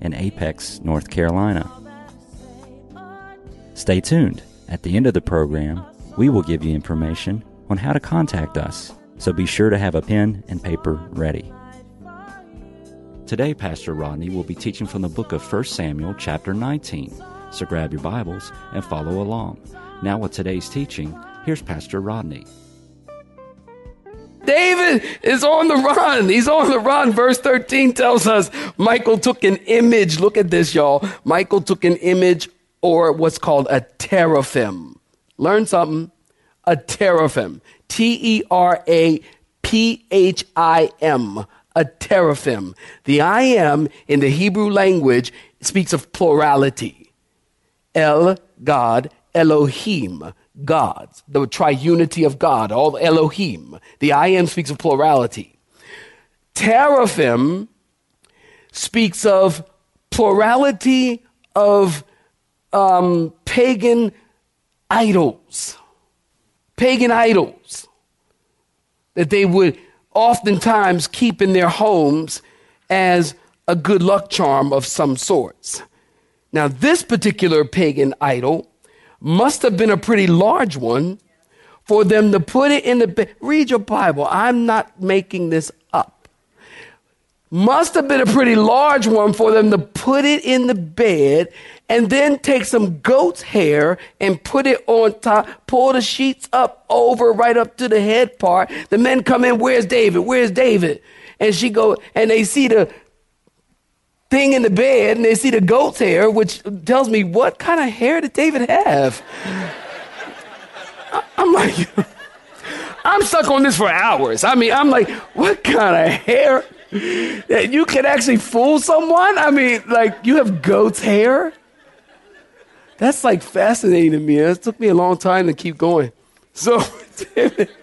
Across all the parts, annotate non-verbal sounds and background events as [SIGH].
in Apex, North Carolina. Stay tuned. At the end of the program, we will give you information on how to contact us, so be sure to have a pen and paper ready. Today, Pastor Rodney will be teaching from the book of 1 Samuel, chapter 19. So grab your Bibles and follow along. Now, with today's teaching, here's Pastor Rodney. David is on the run. He's on the run. Verse 13 tells us Michal took an image. Look at this, y'all. Michal took an image or what's called a teraphim. Learn something. A teraphim. T E R A P H I M. A teraphim. The I am in the Hebrew language speaks of plurality. El, God, Elohim gods, the triunity of God, all Elohim. The I am speaks of plurality. Teraphim speaks of plurality of um, pagan idols. Pagan idols that they would oftentimes keep in their homes as a good luck charm of some sorts. Now, this particular pagan idol must have been a pretty large one for them to put it in the bed. Read your Bible. I'm not making this up. Must have been a pretty large one for them to put it in the bed and then take some goat's hair and put it on top, pull the sheets up over right up to the head part. The men come in, where's David? Where's David? And she go, and they see the thing in the bed and they see the goat's hair, which tells me what kind of hair did David have? I'm like, [LAUGHS] I'm stuck on this for hours. I mean, I'm like, what kind of hair that you can actually fool someone? I mean, like, you have goat's hair? That's like fascinating to me. It took me a long time to keep going. So, [LAUGHS]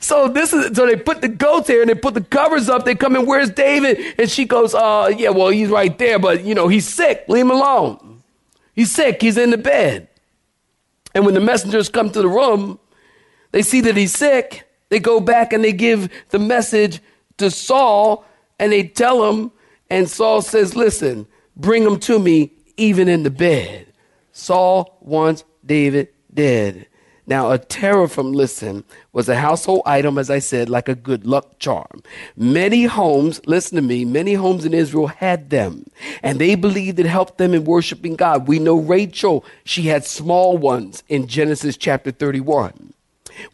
So this is so they put the goats there and they put the covers up. They come in, where's David? And she goes, uh, yeah, well, he's right there, but you know, he's sick. Leave him alone. He's sick, he's in the bed. And when the messengers come to the room, they see that he's sick. They go back and they give the message to Saul and they tell him, and Saul says, Listen, bring him to me even in the bed. Saul wants David dead. Now, a teraphim, listen, was a household item, as I said, like a good luck charm. Many homes, listen to me, many homes in Israel had them, and they believed it helped them in worshiping God. We know Rachel, she had small ones in Genesis chapter 31.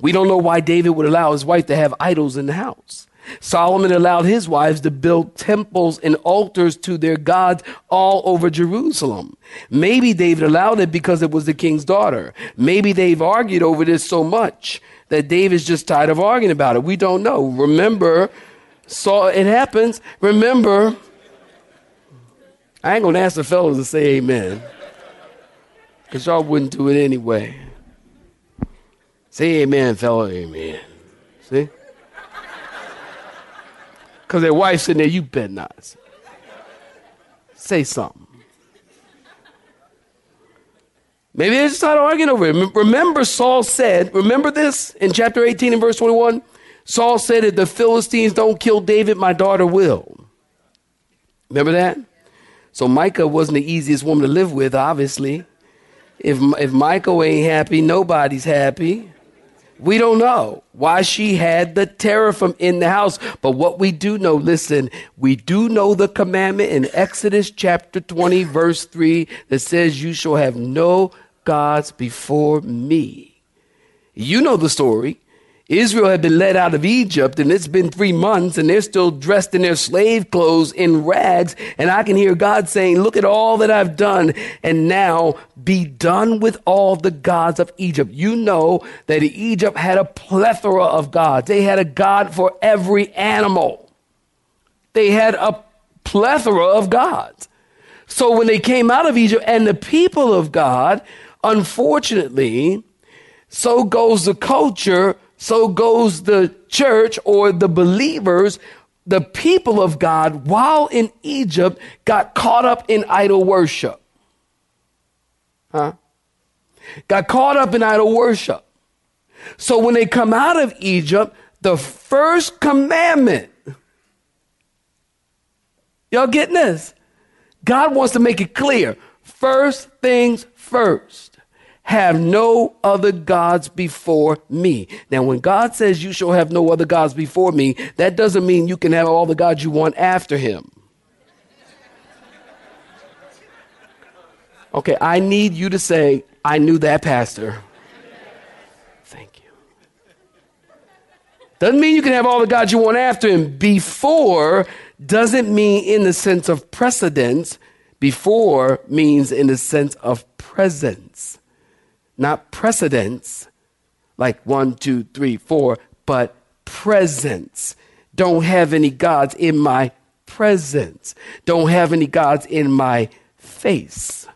We don't know why David would allow his wife to have idols in the house. Solomon allowed his wives to build temples and altars to their gods all over Jerusalem. Maybe David allowed it because it was the king's daughter. Maybe they've argued over this so much that David's just tired of arguing about it. We don't know. Remember, so it happens. Remember, I ain't gonna ask the fellows to say amen. Because y'all wouldn't do it anyway. Say amen, fellow, amen. See? Because their wife's sitting there, you better not. Say something. Maybe they just started arguing over it. Remember, Saul said, remember this in chapter 18 and verse 21? Saul said, If the Philistines don't kill David, my daughter will. Remember that? So Michal wasn't the easiest woman to live with, obviously. If, if Michal ain't happy, nobody's happy. We don't know why she had the teraphim in the house. But what we do know, listen, we do know the commandment in Exodus chapter 20, verse 3, that says, You shall have no gods before me. You know the story. Israel had been led out of Egypt and it's been three months and they're still dressed in their slave clothes in rags. And I can hear God saying, look at all that I've done and now be done with all the gods of Egypt. You know that Egypt had a plethora of gods. They had a God for every animal. They had a plethora of gods. So when they came out of Egypt and the people of God, unfortunately, so goes the culture, so goes the church or the believers, the people of God, while in Egypt, got caught up in idol worship. Huh? Got caught up in idol worship. So when they come out of Egypt, the first commandment, y'all getting this? God wants to make it clear. First things first. Have no other gods before me. Now, when God says you shall have no other gods before me, that doesn't mean you can have all the gods you want after him. Okay, I need you to say, I knew that, Pastor. Thank you. Doesn't mean you can have all the gods you want after him. Before doesn't mean in the sense of precedence. Before means in the sense of presence, not precedence, like one, two, three, four, but presence. Don't have any gods in my presence. Don't have any gods in my face.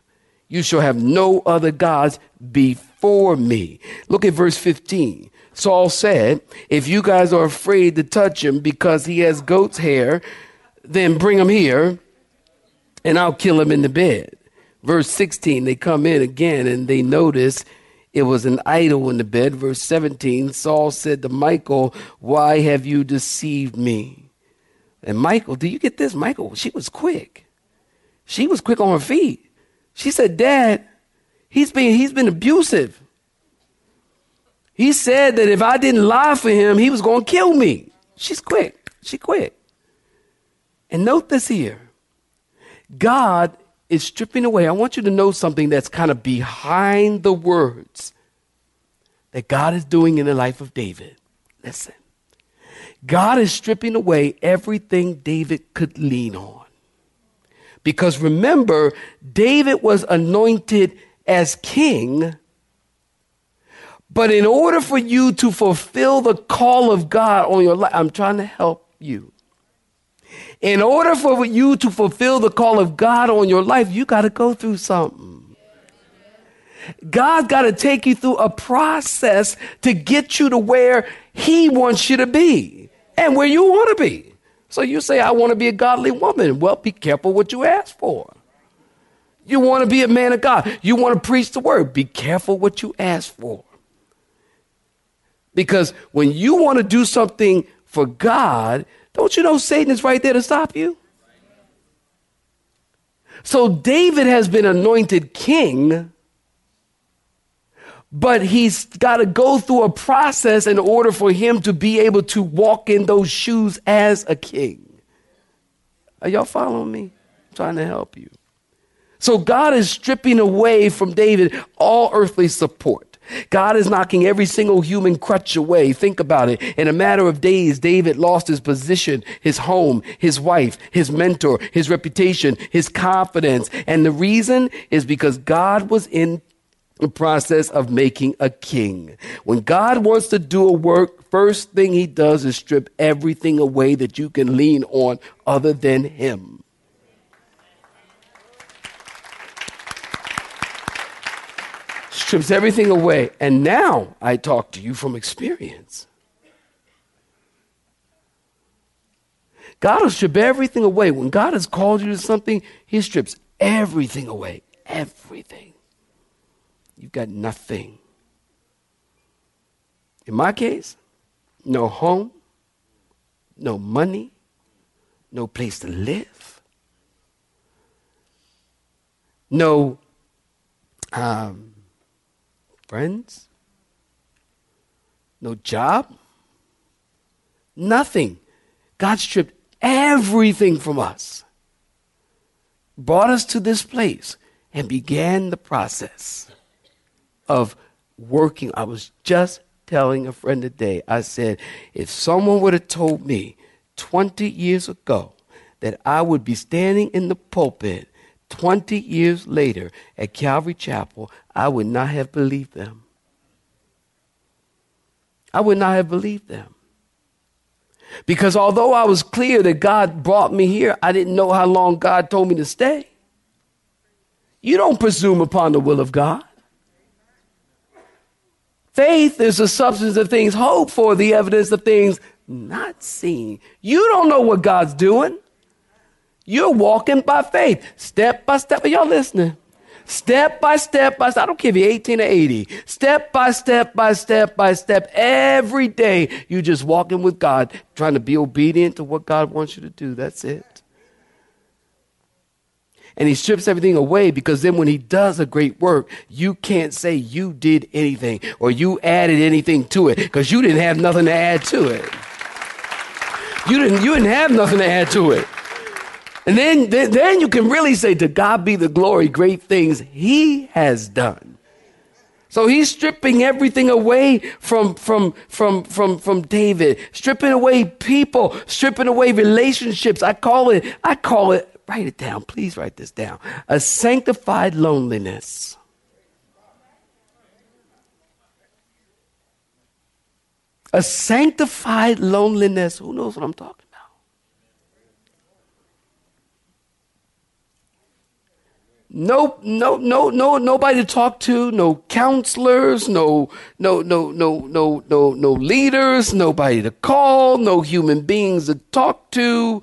You shall have no other gods before me. Look at verse 15. Saul said, If you guys are afraid to touch him because he has goat's hair, then bring him here and I'll kill him in the bed. Verse 16, they come in again and they notice it was an idol in the bed. Verse 17, Saul said to Michal, Why have you deceived me? And Michal, do you get this? Michal, she was quick. She was quick on her feet. She said, Dad, he's been, he's been abusive. He said that if I didn't lie for him, he was going to kill me. She's quick. She quick. And note this here. God is stripping away. I want you to know something that's kind of behind the words that God is doing in the life of David. Listen. God is stripping away everything David could lean on. Because remember, David was anointed as king. But in order for you to fulfill the call of God on your life, I'm trying to help you. In order for you to fulfill the call of God on your life, you got to go through something. God got to take you through a process to get you to where He wants you to be and where you want to be. So you say, I want to be a godly woman. Well, be careful what you ask for. You want to be a man of God. You want to preach the word. Be careful what you ask for. Because when you want to do something for God, don't you know Satan is right there to stop you? So David has been anointed king, but he's got to go through a process in order for him to be able to walk in those shoes as a king. Are y'all following me? I'm trying to help you. So God is stripping away from David all earthly support. God is knocking every single human crutch away. Think about it. In a matter of days, David lost his position, his home, his wife, his mentor, his reputation, his confidence. And the reason is because God was in the process of making a king. When God wants to do a work, first thing he does is strip everything away that you can lean on other than him. Strips everything away. And now I talk to you from experience. God will strip everything away. When God has called you to something, He strips everything away. Everything. You've got nothing. In my case, no home, no money, no place to live, no um, friends, no job, nothing. God stripped everything from us, brought us to this place, and began the process of working. I was just telling a friend today, I said, if someone would have told me 20 years ago that I would be standing in the pulpit 20 years later at Calvary Chapel, I would not have believed them. I would not have believed them. Because although I was clear that God brought me here, I didn't know how long God told me to stay. You don't presume upon the will of God. Faith is the substance of things hoped for, the evidence of things not seen. You don't know what God's doing. You're walking by faith, step by step. Are y'all listening? Step by step by step. I don't care if you're 18 or 80. Step by step by step by step. Every day, you're just walking with God, trying to be obedient to what God wants you to do. That's it. And he strips everything away because then when he does a great work, you can't say you did anything or you added anything to it because you didn't have nothing to add to it. You didn't, you didn't have nothing to add to it. And then, then, then you can really say, To God be the glory, great things He has done. So he's stripping everything away from, from, from, from, from David, stripping away people, stripping away relationships. I call it, I call it, write it down, please write this down. A sanctified loneliness. A sanctified loneliness. Who knows what I'm talking no no no no nobody to talk to no counselors no no no no no no no leaders nobody to call no human beings to talk to.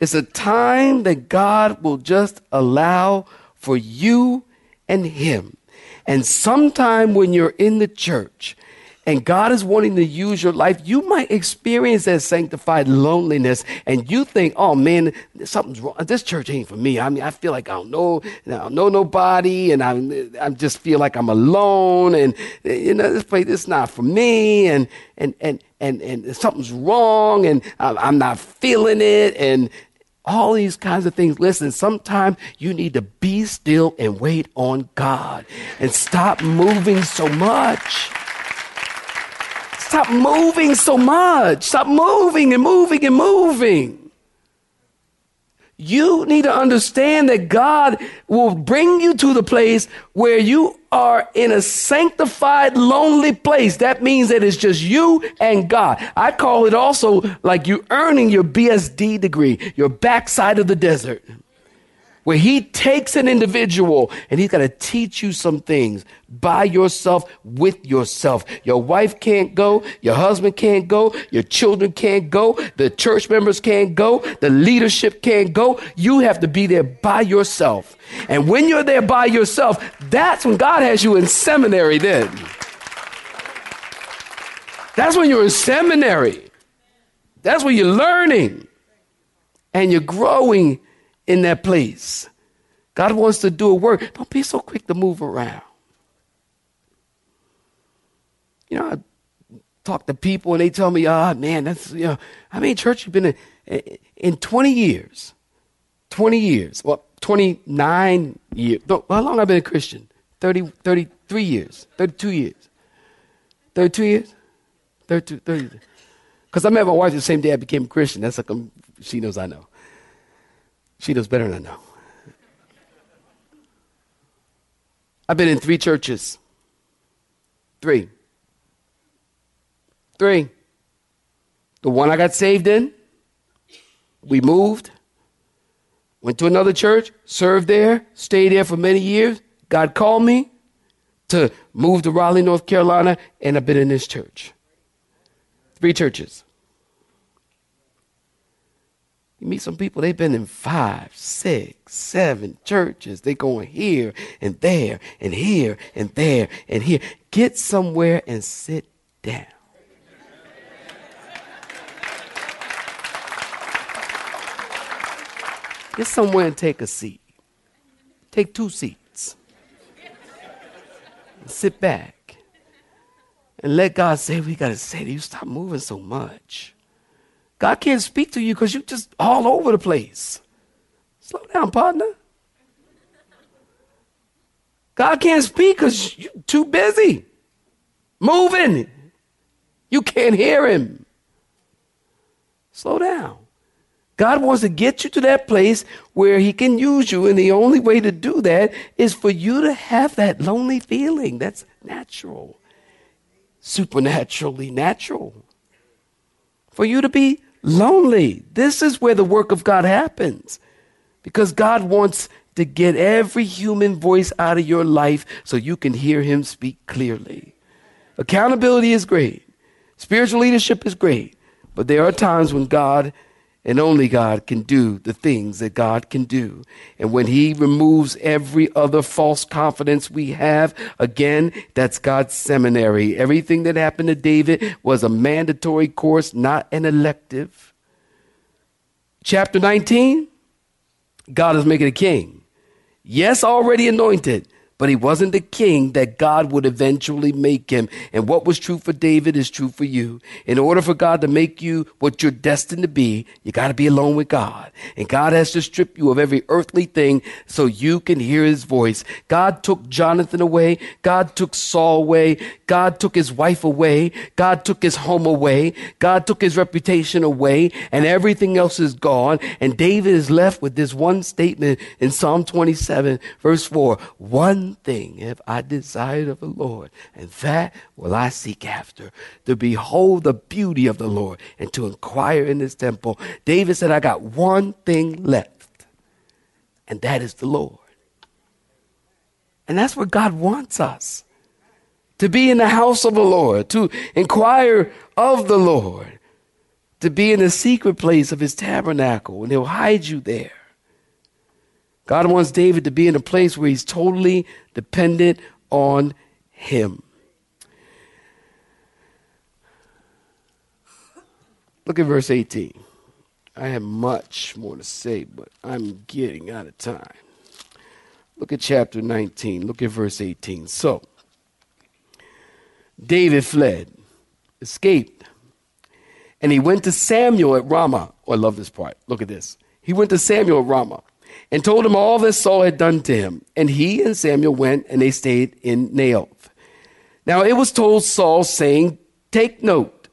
It's a time that god will just allow for you and him. And sometime when you're in the church and God is wanting to use your life, you might experience that sanctified loneliness and you think, oh man, something's wrong. This church ain't for me. I mean, I feel like I don't know, I don't know nobody and I, I just feel like I'm alone and, you know, this place is not for me and, and, and, and, and something's wrong and I'm not feeling it and, all these kinds of things. Listen, sometimes you need to be still and wait on God and stop moving so much. Stop moving so much. Stop moving and moving and moving. You need to understand that God will bring you to the place where you are in a sanctified, lonely place. That means that it's just you and God. I call it also like you earning your BSD degree, your backside of the desert where he takes an individual and he's got to teach you some things by yourself with yourself. Your wife can't go, your husband can't go, your children can't go, the church members can't go, the leadership can't go. You have to be there by yourself. And when you're there by yourself, that's when God has you in seminary then. That's when you're in seminary. That's when you're learning and you're growing in that place. God wants to do a work. Don't be so quick to move around. You know, I talk to people and they tell me, oh, man, that's, you know, I mean, church has been in, in 20 years. 20 years. Well, 29 years. How long I've I been a Christian? 30, 33 years. 32 years. 32 years? 32, 30. Because I met my wife the same day I became a Christian. That's like, I'm, she knows I know. She does better than I know. I've been in three churches. Three. Three. The one I got saved in, we moved, went to another church, served there, stayed there for many years. God called me to move to Raleigh, North Carolina, and I've been in this church. Three churches. You meet some people, they've been in five, six, seven churches. They going here and there and here and there and here. Get somewhere and sit down. Get somewhere and take a seat. Take two seats. sit back. And let God say, we got to say to you, stop moving so much. God can't speak to you because you're just all over the place. Slow down, partner. God can't speak because you're too busy moving. You can't hear him. Slow down. God wants to get you to that place where He can use you, and the only way to do that is for you to have that lonely feeling. That's natural, supernaturally natural. For you to be lonely. This is where the work of God happens because God wants to get every human voice out of your life so you can hear him speak clearly. Accountability is great. Spiritual leadership is great. But there are times when God and only God can do the things that God can do. And when He removes every other false confidence we have, again, that's God's seminary. Everything that happened to David was a mandatory course, not an elective. Chapter 19 God is making a king. Yes, already anointed, but he wasn't the king that God would eventually make him. And what was true for David is true for you. In order for God to make you what you're destined to be, you got to be alone with God. And God has to strip you of every earthly thing so you can hear his voice. God took Jonathan away. God took Saul away. God took his wife away. God took his home away. God took his reputation away and everything else is gone. And David is left with this one statement in Psalm 27 verse 4. One thing have I desired of the Lord, and that will I seek after, to behold the beauty of the Lord and to inquire in his temple. David said, I got one thing left, and that is the Lord. And that's what God wants us to be in the house of the Lord, to inquire of the Lord, to be in the secret place of his tabernacle, and he'll hide you there. God wants David to be in a place where he's totally dependent on him. Look at verse 18. I have much more to say, but I'm getting out of time. Look at chapter 19. Look at verse 18. So, David fled, escaped, and he went to Samuel at Ramah. Oh, I love this part. Look at this. He went to Samuel at Ramah and told him all that Saul had done to him. And he and Samuel went and they stayed in Naioth. Now it was told Saul, saying, Take note,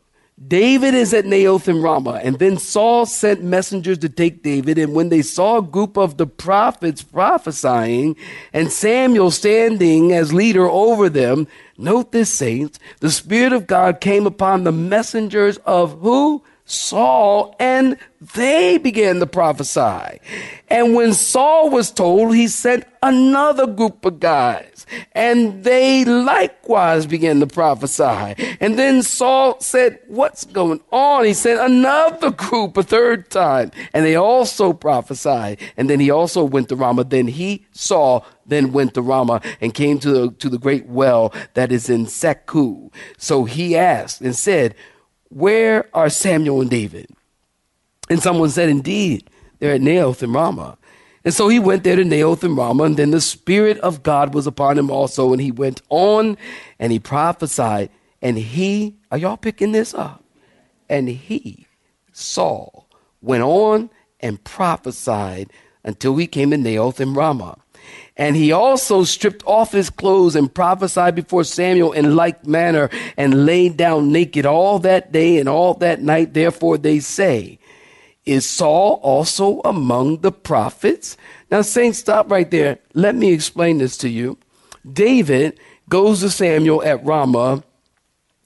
David is at Naioth in Ramah. And then Saul sent messengers to take David. And when they saw a group of the prophets prophesying and Samuel standing as leader over them, note this, saints, the Spirit of God came upon the messengers of who? Saul, and they began to prophesy. And when Saul was told, he sent another group of guys, and they likewise began to prophesy. And then Saul said, What's going on? He sent another group a third time, and they also prophesied. And then he also went to Ramah. Then he, Saul, then went to Ramah and came to the, to the great well that is in Sechu. So he asked and said, where are Samuel and David? And someone said, Indeed, they're at Naioth and Ramah. And so he went there to Naioth and Ramah, and then the Spirit of God was upon him also, and he went on and he prophesied. And he, are y'all picking this up? And he, Saul, went on and prophesied until he came to Naioth and Ramah. And he also stripped off his clothes and prophesied before Samuel in like manner and laid down naked all that day and all that night. Therefore they say, is Saul also among the prophets? Now, saints, stop right there. Let me explain this to you. David goes to Samuel at Ramah,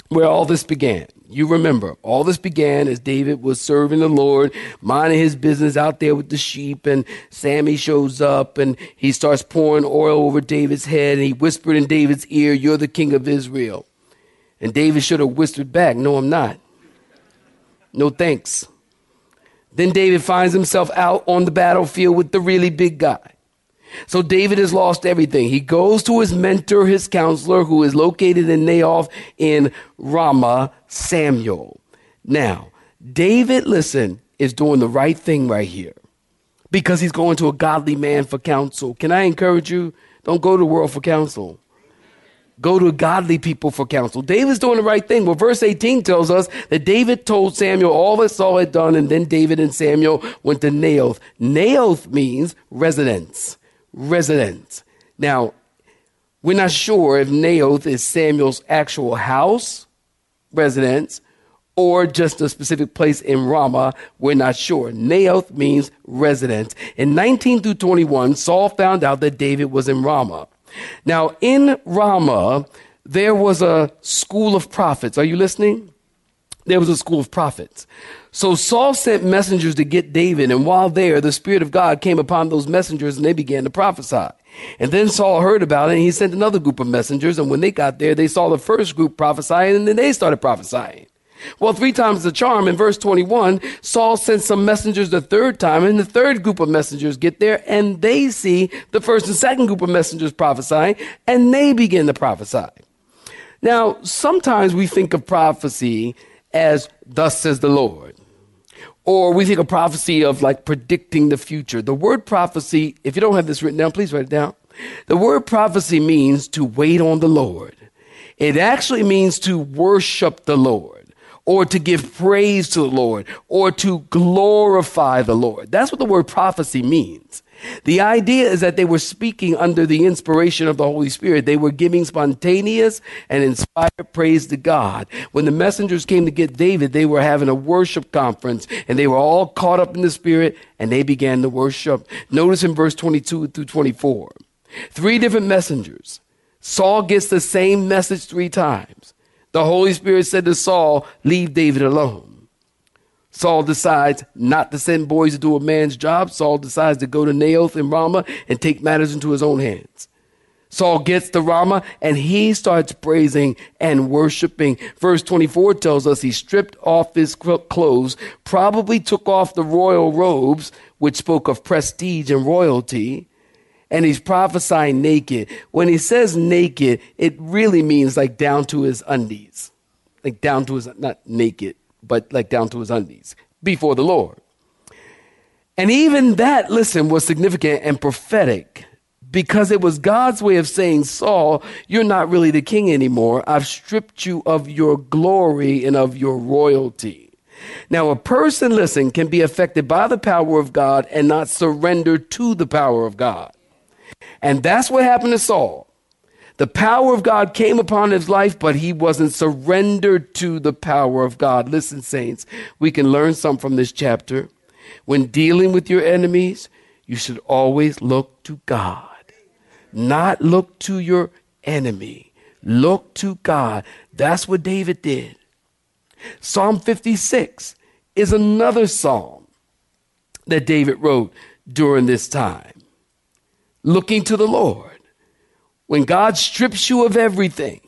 where all this began. You remember, all this began as David was serving the Lord, minding his business out there with the sheep, and Sammy shows up and he starts pouring oil over David's head, and he whispered in David's ear, You're the king of Israel. And David should have whispered back, No, I'm not. No thanks. Then David finds himself out on the battlefield with the really big guy. So David has lost everything. He goes to his mentor, his counselor, who is located in Naioth in Ramah, Samuel. Now, David, listen, is doing the right thing right here because he's going to a godly man for counsel. Can I encourage you? Don't go to the world for counsel. Go to godly people for counsel. David's doing the right thing. Well, verse 18 tells us that David told Samuel all that Saul had done, and then David and Samuel went to Naioth. Naioth means residence residence. Now, we're not sure if Naioth is Samuel's actual house, residence, or just a specific place in Ramah. We're not sure. Naioth means residence. In 19 through 21, Saul found out that David was in Ramah. Now, in Ramah, there was a school of prophets. Are you listening? There was a school of prophets. So Saul sent messengers to get David, and while there, the Spirit of God came upon those messengers and they began to prophesy. And then Saul heard about it and he sent another group of messengers. And when they got there, they saw the first group prophesying and then they started prophesying. Well, three times the charm. In verse 21, Saul sent some messengers the third time, and the third group of messengers get there, and they see the first and second group of messengers prophesying, and they begin to prophesy. Now, sometimes we think of prophecy as, Thus says the Lord. Or we think of prophecy of like predicting the future. The word prophecy, if you don't have this written down, please write it down. The word prophecy means to wait on the Lord. It actually means to worship the Lord or to give praise to the Lord or to glorify the Lord. That's what the word prophecy means. The idea is that they were speaking under the inspiration of the Holy Spirit. They were giving spontaneous and inspired praise to God. When the messengers came to get David, they were having a worship conference and they were all caught up in the Spirit and they began to worship. Notice in verse 22 through 24, three different messengers. Saul gets the same message three times. The Holy Spirit said to Saul, Leave David alone. Saul decides not to send boys to do a man's job. Saul decides to go to Naioth and Ramah and take matters into his own hands. Saul gets to Ramah and he starts praising and worshiping. Verse 24 tells us he stripped off his clothes, probably took off the royal robes, which spoke of prestige and royalty, and he's prophesying naked. When he says naked, it really means like down to his undies, like down to his, not naked, but like down to his undies before the Lord. And even that, listen, was significant and prophetic because it was God's way of saying, Saul, you're not really the king anymore. I've stripped you of your glory and of your royalty. Now, a person, listen, can be affected by the power of God and not surrender to the power of God. And that's what happened to Saul. The power of God came upon his life, but he wasn't surrendered to the power of God. Listen, saints, we can learn some from this chapter. When dealing with your enemies, you should always look to God, not look to your enemy. Look to God. That's what David did. Psalm 56 is another psalm that David wrote during this time, looking to the Lord. When God strips you of everything,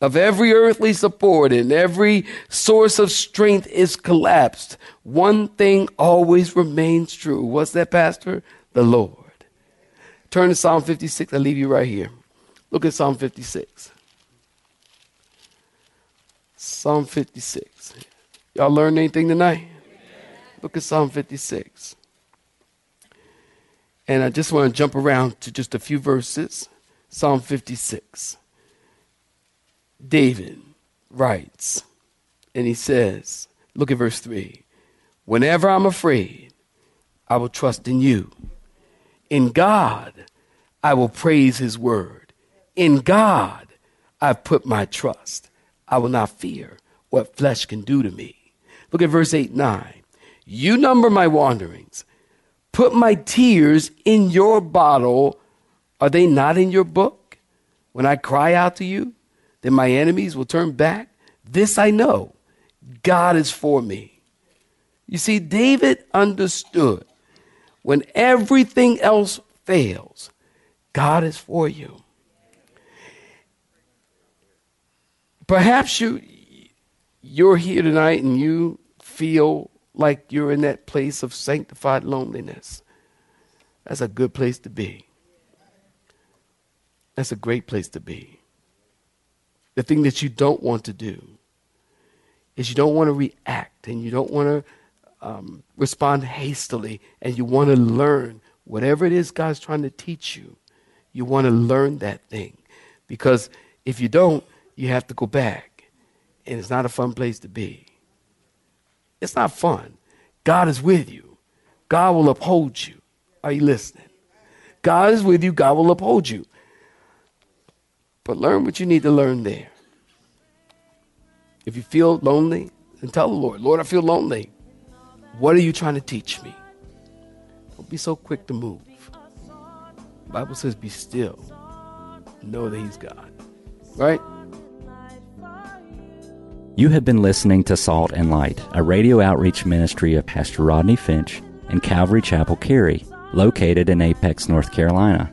of every earthly support and every source of strength is collapsed, one thing always remains true. What's that, Pastor? The Lord. Turn to Psalm 56. I'll leave you right here. Look at Psalm 56. Psalm 56. Y'all learned anything tonight? Look at Psalm 56. And I just want to jump around to just a few verses. Psalm 56. David writes, and he says, look at verse 3 Whenever I'm afraid, I will trust in you. In God, I will praise his word. In God, I've put my trust. I will not fear what flesh can do to me. Look at verse 8 9. You number my wanderings. Put my tears in your bottle are they not in your book? When I cry out to you, then my enemies will turn back. This I know God is for me. You see, David understood when everything else fails, God is for you. Perhaps you you're here tonight and you feel like you're in that place of sanctified loneliness. That's a good place to be. That's a great place to be. The thing that you don't want to do is you don't want to react and you don't want to um, respond hastily and you want to learn whatever it is God's trying to teach you. You want to learn that thing because if you don't, you have to go back and it's not a fun place to be. It's not fun. God is with you. God will uphold you. Are you listening? God is with you. God will uphold you. But learn what you need to learn there. If you feel lonely, then tell the Lord, Lord, I feel lonely. What are you trying to teach me? Don't be so quick to move. The Bible says, be still. Know that He's God. Right? You have been listening to Salt and Light, a radio outreach ministry of Pastor Rodney Finch and Calvary Chapel Cary, located in Apex, North Carolina.